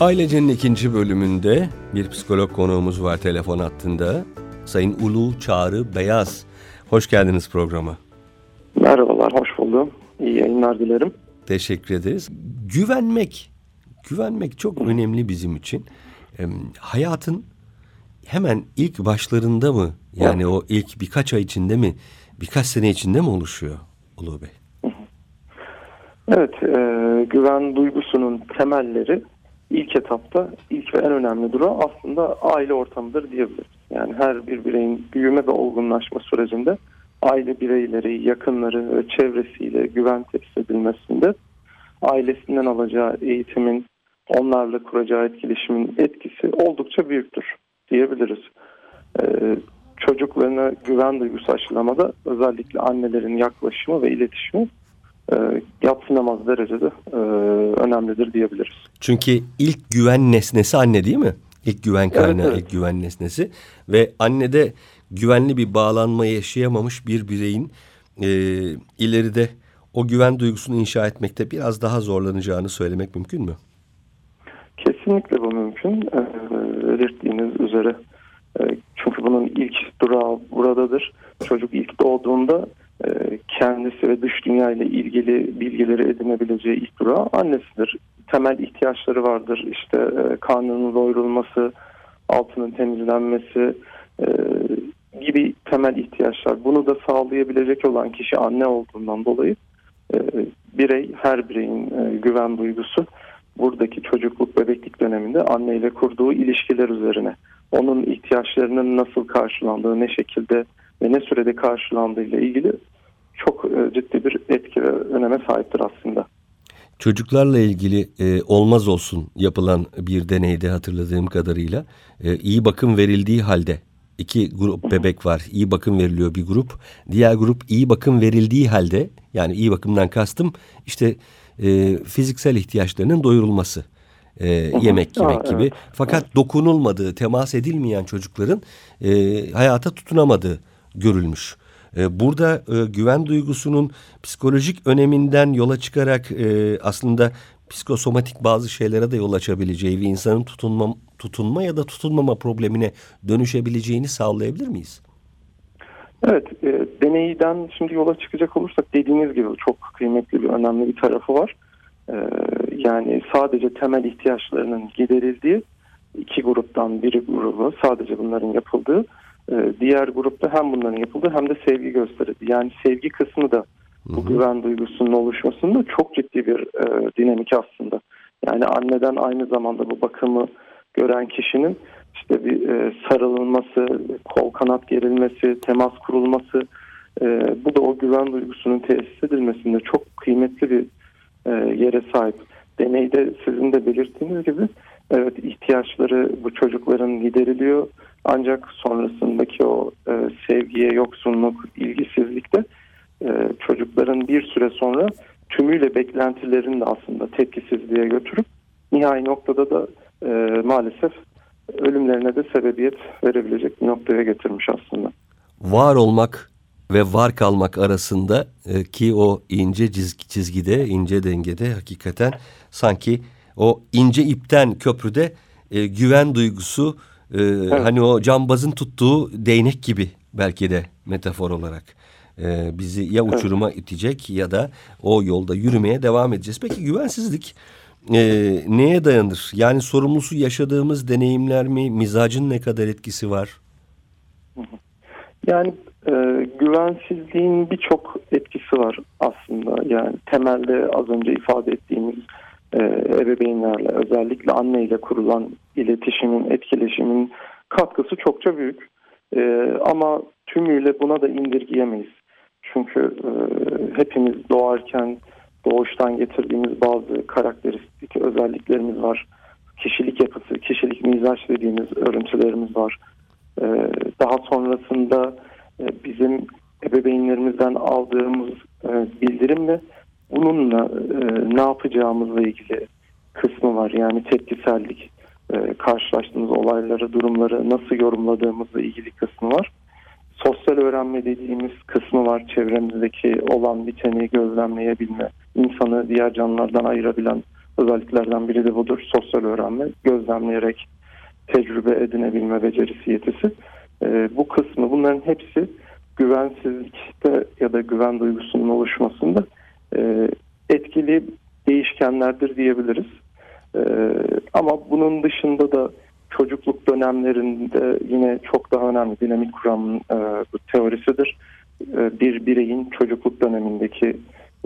Ailecenin ikinci bölümünde bir psikolog konuğumuz var telefon hattında. Sayın Ulu Çağrı Beyaz. Hoş geldiniz programa. Merhabalar, hoş buldum. İyi yayınlar dilerim. Teşekkür ederiz. Güvenmek, güvenmek çok önemli bizim için. Hayatın hemen ilk başlarında mı? Yani o ilk birkaç ay içinde mi? Birkaç sene içinde mi oluşuyor Ulu Bey? Evet, e, güven duygusunun temelleri ilk etapta ilk ve en önemli durağı aslında aile ortamıdır diyebiliriz. Yani her bir bireyin büyüme ve olgunlaşma sürecinde aile bireyleri, yakınları ve çevresiyle güven tesis edilmesinde ailesinden alacağı eğitimin, onlarla kuracağı etkileşimin etkisi oldukça büyüktür diyebiliriz. Ee, çocuklarına güven duygusu aşılamada özellikle annelerin yaklaşımı ve iletişimi e, yatsınamaz derecede e, önemlidir diyebiliriz. Çünkü ilk güven nesnesi anne değil mi? İlk güven kaynağı, evet, evet. ilk güven nesnesi ve annede güvenli bir bağlanma yaşayamamış bir bireyin e, ileride o güven duygusunu inşa etmekte biraz daha zorlanacağını söylemek mümkün mü? Kesinlikle bu mümkün. Ee, belirttiğiniz üzere. Ee, çünkü bunun ilk durağı buradadır. Çocuk ilk doğduğunda e, kendisi ve dış dünya ile ilgili bilgileri edinebileceği ilk durağı annesidir. Temel ihtiyaçları vardır. İşte e, karnının doyurulması, altının temizlenmesi e, gibi temel ihtiyaçlar. Bunu da sağlayabilecek olan kişi anne olduğundan dolayı birey, her bireyin güven duygusu buradaki çocukluk bebeklik döneminde anne ile kurduğu ilişkiler üzerine onun ihtiyaçlarının nasıl karşılandığı, ne şekilde ve ne sürede karşılandığı ile ilgili çok e, ciddi bir etki ve öneme sahiptir aslında. Çocuklarla ilgili e, olmaz olsun yapılan bir deneyde hatırladığım kadarıyla e, iyi bakım verildiği halde iki grup bebek var. İyi bakım veriliyor bir grup. Diğer grup iyi bakım verildiği halde yani iyi bakımdan kastım işte e, fiziksel ihtiyaçlarının doyurulması. E, yemek yemek gibi. Fakat dokunulmadığı, temas edilmeyen çocukların e, hayata tutunamadığı görülmüş. E, burada e, güven duygusunun psikolojik öneminden yola çıkarak e, aslında psikosomatik bazı şeylere de yol açabileceği ve insanın tutunma, tutunma ya da tutunmama problemine dönüşebileceğini sağlayabilir miyiz? Evet, e, deneyden şimdi yola çıkacak olursak dediğiniz gibi çok kıymetli bir önemli bir tarafı var. E, yani sadece temel ihtiyaçlarının giderildiği iki gruptan biri grubu sadece bunların yapıldığı diğer grupta hem bunların yapıldığı hem de sevgi gösterildi. Yani sevgi kısmı da bu güven duygusunun oluşmasında çok ciddi bir e, dinamik aslında. Yani anneden aynı zamanda bu bakımı gören kişinin işte bir e, sarılılması, kol kanat gerilmesi, temas kurulması e, bu da o güven duygusunun tesis edilmesinde çok kıymetli bir e, yere sahip. Deneyde sizin de belirttiğiniz gibi evet ihtiyaçları bu çocukların gideriliyor ancak sonrasındaki o e, sevgiye yoksunluk, ilgisizlikte e, çocukların bir süre sonra tümüyle beklentilerini de aslında tepkisizliğe götürüp nihai noktada da e, maalesef ölümlerine de sebebiyet verebilecek bir noktaya getirmiş aslında. Var olmak ve var kalmak arasında e, ki o ince çizgi, çizgide, ince dengede hakikaten sanki o ince ipten köprüde e, güven duygusu e, evet. hani o cambazın tuttuğu değnek gibi belki de metafor olarak e, bizi ya uçuruma evet. itecek ya da o yolda yürümeye devam edeceğiz. Peki güvensizlik e, neye dayanır? Yani sorumlusu yaşadığımız deneyimler mi? Mizacın ne kadar etkisi var? Yani e, güvensizliğin birçok etkisi var aslında. Yani temelde az önce ifade ettiğimiz e, ebeveynlerle özellikle anne ile kurulan iletişimin, etkileşimin katkısı çokça büyük. E, ama tümüyle buna da indirgeyemeyiz. Çünkü e, hepimiz doğarken doğuştan getirdiğimiz bazı karakteristik özelliklerimiz var. Kişilik yapısı, kişilik mizaç dediğimiz örüntülerimiz var. E, daha sonrasında e, bizim ebeveynlerimizden aldığımız e, bildirimle bununla e, ne yapacağımızla ilgili kısmı var. Yani tepkisellik, e, karşılaştığımız olayları, durumları nasıl yorumladığımızla ilgili kısmı var. Sosyal öğrenme dediğimiz kısmı var. Çevremizdeki olan biteni gözlemleyebilme, insanı diğer canlılardan ayırabilen özelliklerden biri de budur. Sosyal öğrenme, gözlemleyerek tecrübe edinebilme becerisi yetisi. E, bu kısmı bunların hepsi güvensizlikte ya da güven duygusunun oluşmasında etkili değişkenlerdir diyebiliriz. E, ama bunun dışında da çocukluk dönemlerinde yine çok daha önemli dinamik kuramın e, teorisidir. E, bir bireyin çocukluk dönemindeki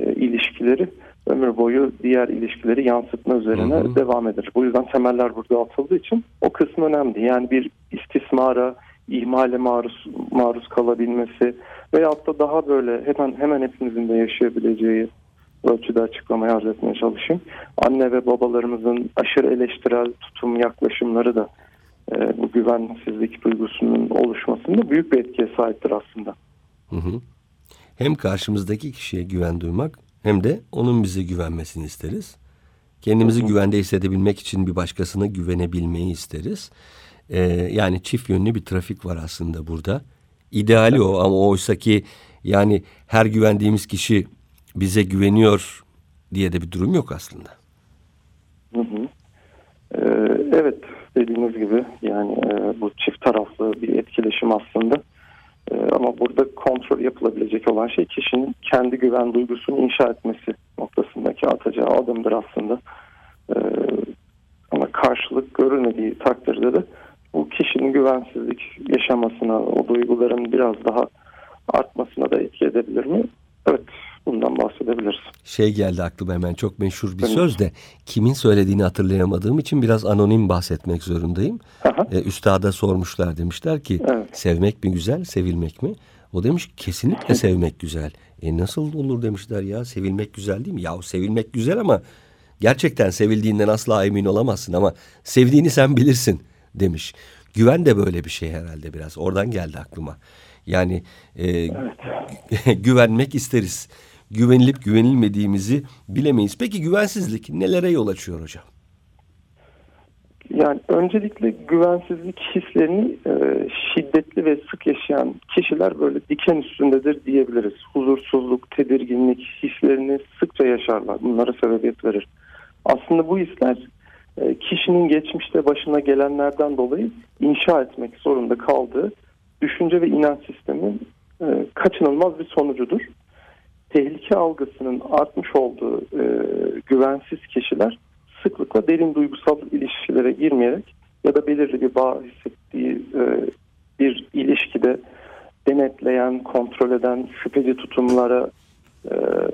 e, ilişkileri ömür boyu diğer ilişkileri yansıtma üzerine hı hı. devam eder. Bu yüzden temeller burada atıldığı için o kısmı önemli. Yani bir istismara, ihmale maruz maruz kalabilmesi veyahut da daha böyle hemen hemen hepimizin de yaşayabileceği ölçüde açıklamayı arz etmeye çalışayım. Anne ve babalarımızın aşırı eleştirel tutum yaklaşımları da e, bu güvensizlik duygusunun oluşmasında büyük bir etkiye sahiptir aslında. Hı hı. Hem karşımızdaki kişiye güven duymak hem de onun bize güvenmesini isteriz. Kendimizi hı hı. güvende hissedebilmek için bir başkasına güvenebilmeyi isteriz. Ee, yani çift yönlü bir trafik var aslında burada. İdeali o ama oysa ki yani her güvendiğimiz kişi bize güveniyor diye de bir durum yok aslında. Hı hı. Ee, evet dediğiniz gibi yani e, bu çift taraflı bir etkileşim aslında. E, ama burada kontrol yapılabilecek olan şey kişinin kendi güven duygusunu inşa etmesi noktasındaki atacağı adımdır aslında. E, ama karşılık görülmediği takdirde de bu kişinin güvensizlik yaşamasına, o duyguların biraz daha artmasına da etki edebilir mi? Evet, bundan bahsedebiliriz. Şey geldi aklıma hemen çok meşhur bir evet. söz de kimin söylediğini hatırlayamadığım için biraz anonim bahsetmek zorundayım. Ee, üstada sormuşlar demişler ki evet. sevmek mi güzel, sevilmek mi? O demiş kesinlikle sevmek güzel. E nasıl olur demişler ya sevilmek güzel değil mi? Ya sevilmek güzel ama gerçekten sevildiğinden asla emin olamazsın ama sevdiğini sen bilirsin demiş. Güven de böyle bir şey herhalde biraz. Oradan geldi aklıma. Yani e, evet. güvenmek isteriz. Güvenilip güvenilmediğimizi bilemeyiz. Peki güvensizlik nelere yol açıyor hocam? Yani öncelikle güvensizlik hislerini e, şiddetli ve sık yaşayan kişiler böyle diken üstündedir diyebiliriz. Huzursuzluk, tedirginlik hislerini sıkça yaşarlar. Bunlara sebebiyet verir. Aslında bu hisler kişinin geçmişte başına gelenlerden dolayı inşa etmek zorunda kaldığı düşünce ve inanç sistemin e, kaçınılmaz bir sonucudur. Tehlike algısının artmış olduğu e, güvensiz kişiler sıklıkla derin duygusal ilişkilere girmeyerek ya da belirli bir bağ hissettiği bir ilişkide denetleyen, kontrol eden, şüpheci tutumlara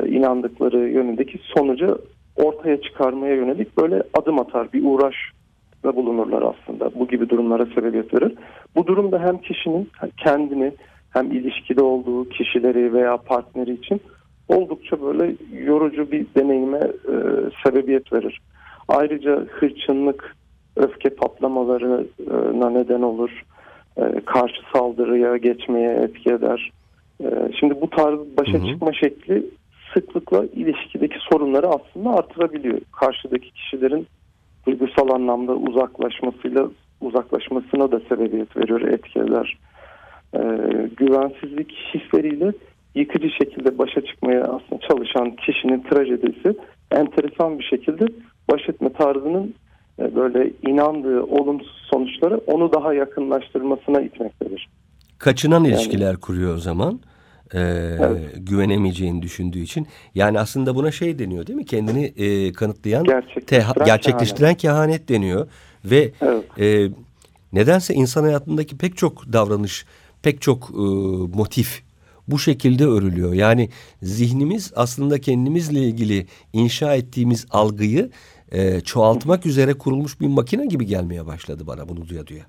inandıkları yönündeki sonucu ortaya çıkarmaya yönelik böyle adım atar, bir uğraş da bulunurlar aslında. Bu gibi durumlara sebebiyet verir. Bu durumda hem kişinin kendini hem ilişkide olduğu kişileri veya partneri için oldukça böyle yorucu bir deneyime e, sebebiyet verir. Ayrıca hırçınlık, öfke patlamalarına neden olur. E, karşı saldırıya geçmeye etki eder. E, şimdi bu tarz başa hı hı. çıkma şekli sıklıkla ilişkideki sorunları aslında artırabiliyor. Karşıdaki kişilerin duygusal anlamda uzaklaşmasıyla uzaklaşmasına da sebebiyet veriyor etkiler. Ee, güvensizlik hisleriyle yıkıcı şekilde başa çıkmaya aslında çalışan kişinin trajedisi enteresan bir şekilde baş etme tarzının e, böyle inandığı olumsuz sonuçları onu daha yakınlaştırmasına itmektedir. Kaçınan yani, ilişkiler kuruyor o zaman e, evet. güvenemeyeceğini düşündüğü için. Yani aslında buna şey deniyor değil mi? Kendini e, kanıtlayan, gerçekleştiren, teha, gerçekleştiren kehanet. kehanet deniyor. Ve evet. e, nedense insan hayatındaki pek çok davranış, pek çok e, motif bu şekilde örülüyor. Yani zihnimiz aslında kendimizle ilgili inşa ettiğimiz algıyı e, çoğaltmak üzere kurulmuş bir makine gibi gelmeye başladı bana bunu duya duya.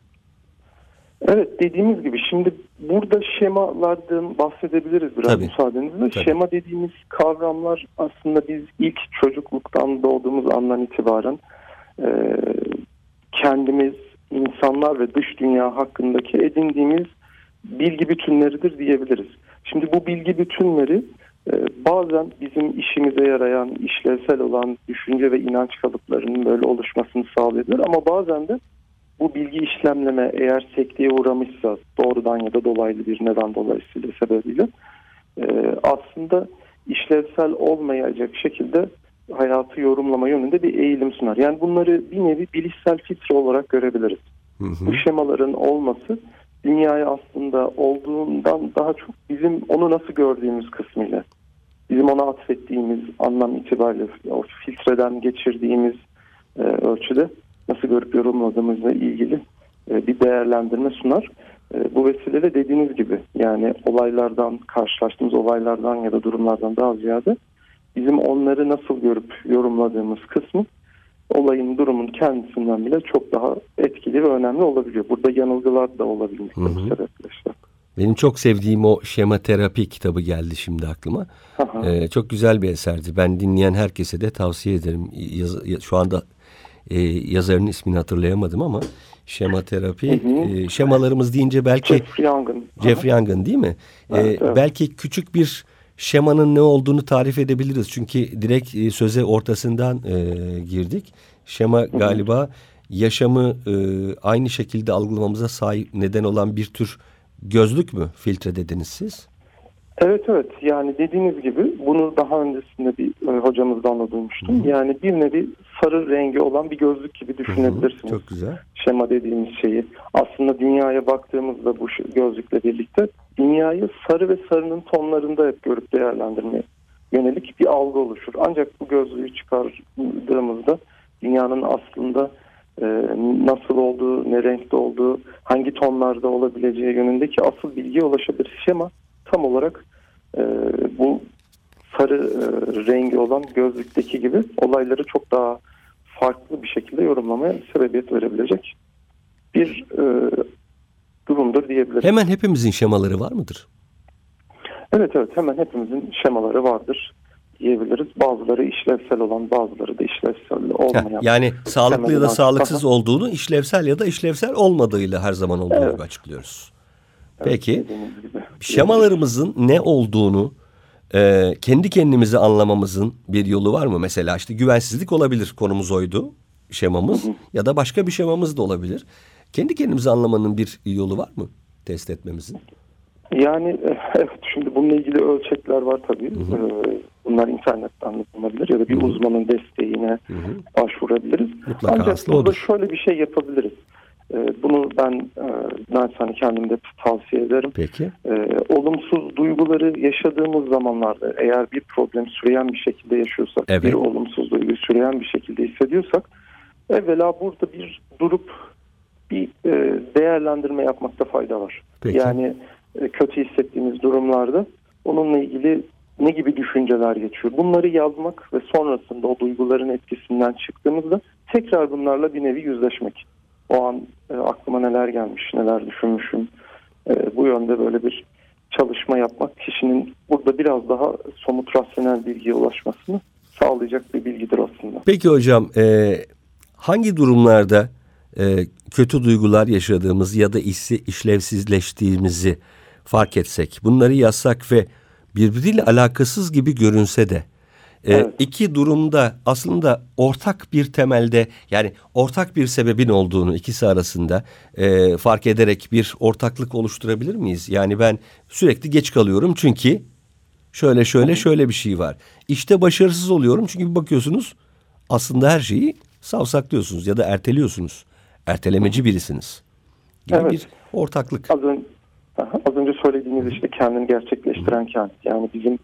Evet dediğimiz gibi şimdi burada şemalardan bahsedebiliriz biraz Tabii. müsaadenizle. Tabii. Şema dediğimiz kavramlar aslında biz ilk çocukluktan doğduğumuz andan itibaren e, kendimiz, insanlar ve dış dünya hakkındaki edindiğimiz bilgi bütünleridir diyebiliriz. Şimdi bu bilgi bütünleri e, bazen bizim işimize yarayan, işlevsel olan düşünce ve inanç kalıplarının böyle oluşmasını sağlayabilir ama bazen de bu bilgi işlemleme eğer sekteye uğramışsa doğrudan ya da dolaylı bir neden dolayısıyla sebebiyle e, aslında işlevsel olmayacak şekilde hayatı yorumlama yönünde bir eğilim sunar. Yani bunları bir nevi bilişsel filtre olarak görebiliriz. Hı hı. Bu şemaların olması dünyayı aslında olduğundan daha çok bizim onu nasıl gördüğümüz kısmıyla, bizim ona atfettiğimiz anlam itibariyle o filtreden geçirdiğimiz e, ölçüde nasıl görüp yorumladığımızla ilgili e, bir değerlendirme sunar. E, bu vesileyle dediğiniz gibi yani olaylardan, karşılaştığımız olaylardan ya da durumlardan daha ziyade bizim onları nasıl görüp yorumladığımız kısmı olayın durumun kendisinden bile çok daha etkili ve önemli olabiliyor. Burada yanılgılar da olabilmekte bu sebeple işte. Benim çok sevdiğim o şema terapi kitabı geldi şimdi aklıma. Aha. Ee, çok güzel bir eserdi. Ben dinleyen herkese de tavsiye ederim. Yaz- ya- şu anda e, yazarın ismini hatırlayamadım ama şema terapi. Hı hı. e, şemalarımız deyince belki Jeffrey Young'ın. Jeffrey Young'ın değil mi? Ee, Evet, evet. Belki küçük bir şemanın ne olduğunu tarif edebiliriz. Çünkü direkt e, söze ortasından e, girdik. Şema galiba yaşamı e, aynı şekilde algılamamıza sahip neden olan bir tür gözlük mü filtre dediniz siz? Evet evet yani dediğiniz gibi bunu daha öncesinde bir e, hocamızdan da duymuştum. Yani bir nevi sarı rengi olan bir gözlük gibi düşünebilirsiniz. Çok güzel. Şema dediğimiz şeyi. Aslında dünyaya baktığımızda bu gözlükle birlikte dünyayı sarı ve sarının tonlarında hep görüp değerlendirmeye yönelik bir algı oluşur. Ancak bu gözlüğü çıkardığımızda dünyanın aslında e, nasıl olduğu, ne renkte olduğu, hangi tonlarda olabileceği yönündeki asıl bilgiye ulaşabilir. Şema tam olarak e, bu sarı e, rengi olan gözlükteki gibi olayları çok daha farklı bir şekilde yorumlamaya sebebiyet verebilecek bir e, durumdur diyebiliriz. Hemen hepimizin şemaları var mıdır? Evet evet hemen hepimizin şemaları vardır diyebiliriz. Bazıları işlevsel olan bazıları da işlevsel olmayan. yani sağlıklı ya da sağlıksız olduğunu işlevsel ya da işlevsel olmadığıyla her zaman olduğu Evet. gibi açıklıyoruz. Peki şemalarımızın ne olduğunu e, kendi kendimizi anlamamızın bir yolu var mı? Mesela işte güvensizlik olabilir konumuz oydu şemamız ya da başka bir şemamız da olabilir. Kendi kendimizi anlamanın bir yolu var mı test etmemizin? Yani e, evet şimdi bununla ilgili ölçekler var tabii. E, Bunlar internetten bulunabilir ya da bir uzmanın desteğine Hı hı. başvurabiliriz. Mutlaka Ancak burada odur. şöyle bir şey yapabiliriz. E, Bunu ben e, naçizane kendim de tavsiye ederim. Peki. e, olumsuz duyguları yaşadığımız zamanlarda eğer bir problem süreyen bir şekilde yaşıyorsak, Evet. bir olumsuz duyguyu süreyen bir şekilde hissediyorsak evvela burada bir durup bir e, değerlendirme yapmakta fayda var. Peki. Yani e, kötü hissettiğimiz durumlarda onunla ilgili ne gibi düşünceler geçiyor? Bunları yazmak ve sonrasında o duyguların etkisinden çıktığımızda tekrar bunlarla bir nevi yüzleşmek. O an e, aklıma neler gelmiş, neler düşünmüşüm. E, bu yönde böyle bir çalışma yapmak kişinin burada biraz daha somut rasyonel bilgiye ulaşmasını sağlayacak bir bilgidir aslında. Peki hocam e, hangi durumlarda e, kötü duygular yaşadığımız ya da işsi, işlevsizleştiğimizi fark etsek bunları yazsak ve birbiriyle alakasız gibi görünse de Evet. iki durumda aslında ortak bir temelde yani ortak bir sebebin olduğunu ikisi arasında e, fark ederek bir ortaklık oluşturabilir miyiz? Yani ben sürekli geç kalıyorum çünkü şöyle şöyle şöyle bir şey var. İşte başarısız oluyorum çünkü bir bakıyorsunuz aslında her şeyi savsaklıyorsunuz ya da erteliyorsunuz. Ertelemeci birisiniz. Gibi Evet. bir ortaklık. Az, ön, Aha, az önce söylediğiniz işte kendini gerçekleştiren kendi. Yani bizim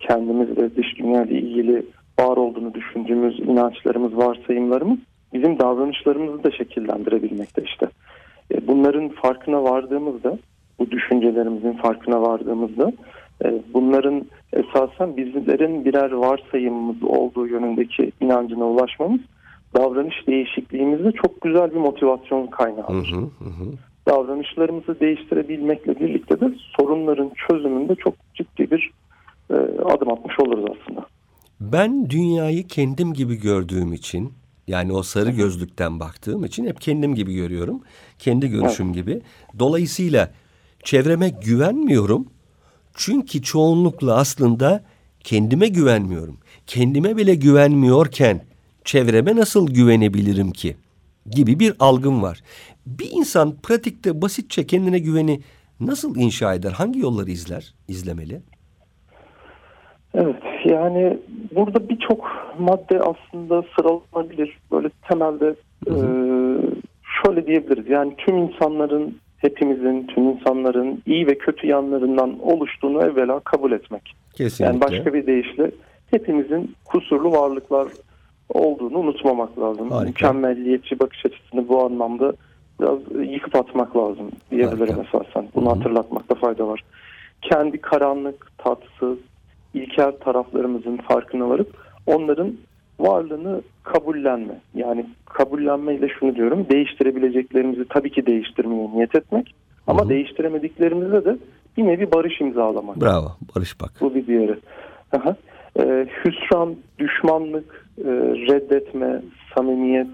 kendimizle dış dünyayla ilgili var olduğunu düşündüğümüz inançlarımız, varsayımlarımız bizim davranışlarımızı da şekillendirebilmekte işte. E, Bunların farkına vardığımızda, bu düşüncelerimizin farkına vardığımızda e, bunların esasen bizlerin birer varsayımımız olduğu yönündeki inancına ulaşmamız davranış değişikliğimizde çok güzel bir motivasyon kaynağıdır hı, hı hı. davranışlarımızı değiştirebilmekle birlikte de sorunların çözümünde çok ciddi bir e, adım atmış oluruz aslında. Ben dünyayı kendim gibi gördüğüm için yani o sarı gözlükten baktığım için hep kendim gibi görüyorum. Kendi görüşüm gibi. Dolayısıyla çevreme güvenmiyorum. Çünkü çoğunlukla aslında kendime güvenmiyorum. Kendime bile güvenmiyorken çevreme nasıl güvenebilirim ki? Gibi bir algım var. Bir insan pratikte basitçe kendine güveni nasıl inşa eder? Hangi yolları izler, izlemeli? Evet Yani burada birçok madde aslında sıralanabilir. Böyle temelde Hı hı. e, şöyle diyebiliriz. Yani tüm insanların, hepimizin, tüm insanların iyi ve kötü yanlarından oluştuğunu evvela kabul etmek. Kesinlikle. Yani başka bir deyişle hepimizin kusurlu varlıklar olduğunu unutmamak lazım. Harika. Mükemmelliyetçi bakış açısını bu anlamda biraz yıkıp atmak lazım diyebilirim Harika. esasen. Bunu Hı hı. hatırlatmakta fayda var. Kendi karanlık, tatsız, ilkel taraflarımızın farkına varıp onların varlığını kabullenme. Yani kabullenmeyle şunu diyorum. Değiştirebileceklerimizi tabii ki değiştirmeye niyet etmek. Ama Hı hı. değiştiremediklerimizde de bir nevi barış imzalamak. Bravo. Barış bak. Bu bir diğeri. Aha. Ee, hüsran, düşmanlık, e, reddetme, samimiyet,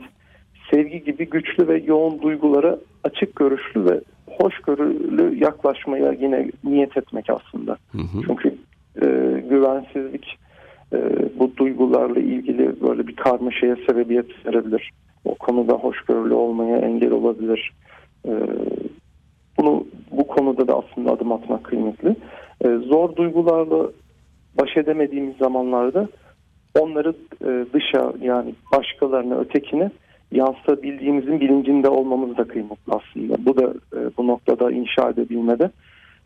sevgi gibi güçlü ve yoğun duygulara açık görüşlü ve hoşgörülü yaklaşmaya yine niyet etmek aslında. Hı hı. Çünkü güvensizlik e, bu duygularla ilgili böyle bir karmaşaya sebebiyet verebilir. O konuda hoşgörülü olmaya engel olabilir. E, bunu bu konuda da aslında adım atmak kıymetli. E, zor duygularla baş edemediğimiz zamanlarda onları e, dışa yani başkalarına, ötekine yansıtabildiğimizin bilincinde olmamız da kıymetli aslında. Bu da e, bu noktada inşa edebilmede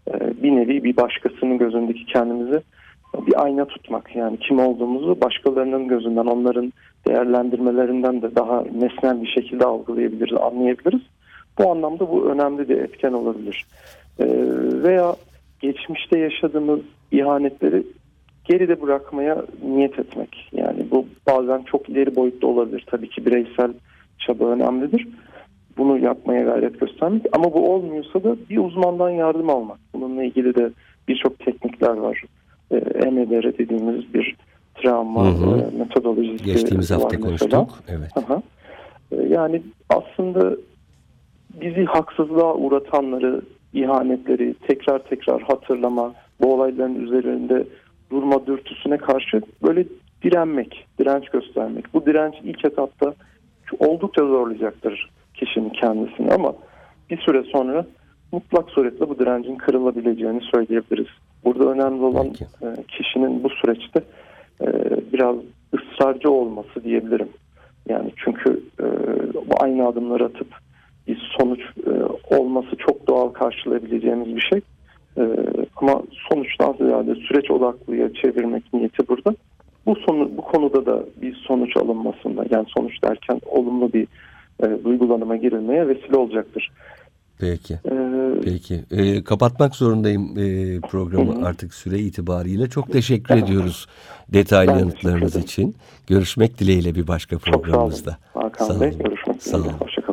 e, bir nevi bir başkasının gözündeki kendimizi bir ayna tutmak. Yani kim olduğumuzu başkalarının gözünden, onların değerlendirmelerinden de daha nesnel bir şekilde algılayabiliriz, anlayabiliriz. Bu anlamda bu önemli bir etken olabilir. E, veya geçmişte yaşadığımız ihanetleri geride bırakmaya niyet etmek. Yani bu bazen çok ileri boyutta olabilir. Tabii ki bireysel çaba önemlidir. Bunu yapmaya gayret göstermek. Ama bu olmuyorsa da bir uzmandan yardım almak. Bununla ilgili de birçok teknikler var. E, EMDR dediğimiz bir travma Hı hı. e, metodolojisi Geçtiğimiz hafta mesela. konuştuk. Evet. Aha. E, Yani aslında bizi haksızlığa uğratanları, ihanetleri tekrar tekrar hatırlama, bu olayların üzerinde durma dürtüsüne karşı böyle direnmek, direnç göstermek. Bu direnç ilk etapta oldukça zorlayacaktır kişinin kendisini ama bir süre sonra mutlak suretle bu direncin kırılabileceğini söyleyebiliriz. Burada önemli olan Peki. e, kişinin bu süreçte e, biraz ısrarcı olması diyebilirim. Yani çünkü e, bu aynı adımları atıp bir sonuç olması çok doğal karşılayabileceğimiz bir şey. Ama sonuçtan ziyade süreç odaklıya çevirmek niyeti burada. Bu sonu, bu konuda da bir sonuç alınmasında yani sonuç derken olumlu bir e, duygulanıma girilmeye vesile olacaktır. Peki. E, Peki. Ee, kapatmak zorundayım e, programı Hı artık süre itibariyle. Çok teşekkür ediyoruz detaylı Ben yanıtlarınız için. Görüşmek dileğiyle bir başka çok sağ olun programımızda. Hakan Sağ Bey. olun. Görüşmek Sağ olun. Hoşçakalın.